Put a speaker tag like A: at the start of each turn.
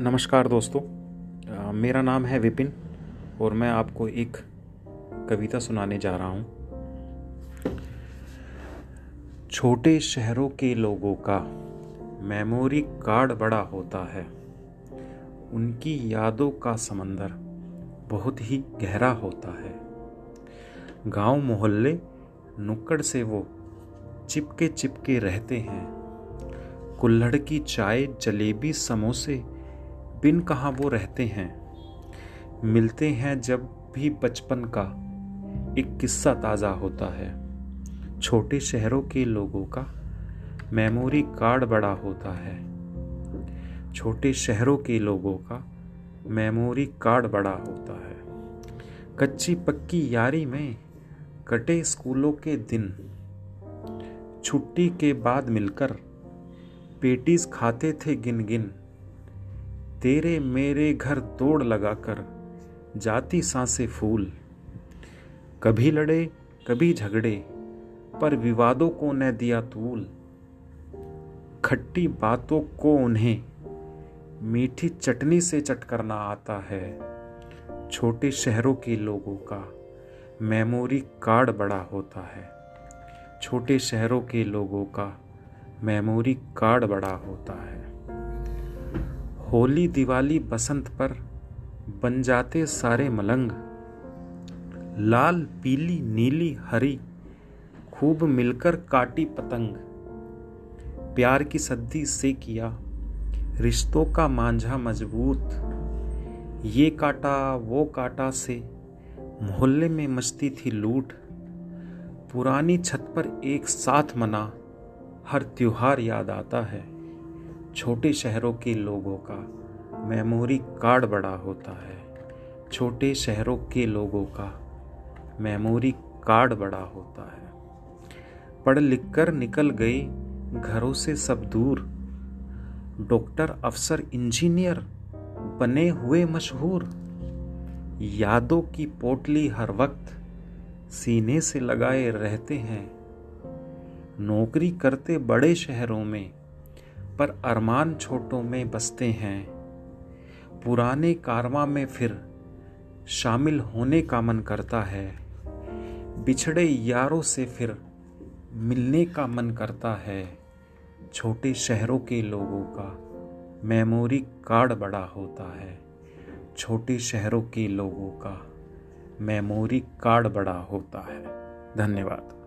A: नमस्कार दोस्तों। मेरा नाम है विपिन और मैं आपको एक कविता सुनाने जा रहा हूँ। छोटे शहरों के लोगों का मेमोरी कार्ड बड़ा होता है। उनकी यादों का समंदर बहुत ही गहरा होता है। गाँव मोहल्ले नुक्कड़ से वो चिपके चिपके रहते हैं। कुल्हड़ की चाय जलेबी समोसे बिन कहाँ वो रहते हैं। मिलते हैं जब भी बचपन का एक किस्सा ताज़ा होता है। छोटे शहरों के लोगों का मेमोरी कार्ड बड़ा होता है। छोटे शहरों के लोगों का मेमोरी कार्ड बड़ा होता है। कच्ची पक्की यारी में कटे स्कूलों के दिन। छुट्टी के बाद मिलकर पेटीज खाते थे गिन गिन तेरे मेरे घर तोड़ लगाकर जाती सांसे फूल। कभी लड़े, कभी झगड़े, पर विवादों को न दिया तूल। खट्टी बातों को उन्हें मीठी चटनी से चट करना आता है। छोटे शहरों के लोगों का मेमोरी कार्ड बड़ा होता है। छोटे शहरों के लोगों का मेमोरी कार्ड बड़ा होता है। होली दिवाली बसंत पर बन जाते सारे मलंग। लाल, पीली, नीली, हरी, खूब मिलकर काटी पतंग। प्यार की सद्दी से किया, रिश्तों का मांझा मज़बूत। ये काटा, वो काटा से मोहल्ले में मचती थी लूट। पुरानी छत पर एक साथ मना, हर त्योहार याद आता है। छोटे शहरों के लोगों का मेमोरी कार्ड बड़ा होता है। छोटे शहरों के लोगों का मेमोरी कार्ड बड़ा होता है। पढ़ लिख कर निकल गए घरों से सब दूर। डॉक्टर, अफसर, इंजीनियर बने हुए मशहूर। यादों की पोटली हर वक्त सीने से लगाए रहते हैं। नौकरी करते बड़े शहरों में पर अरमान छोटों में बसते हैं। पुराने कारवा में फिर शामिल होने का मन करता है। बिछड़े यारों से फिर मिलने का मन करता है। छोटे शहरों के लोगों का मेमोरी कार्ड बड़ा होता है। छोटे शहरों के लोगों का मेमोरी कार्ड बड़ा होता है। धन्यवाद।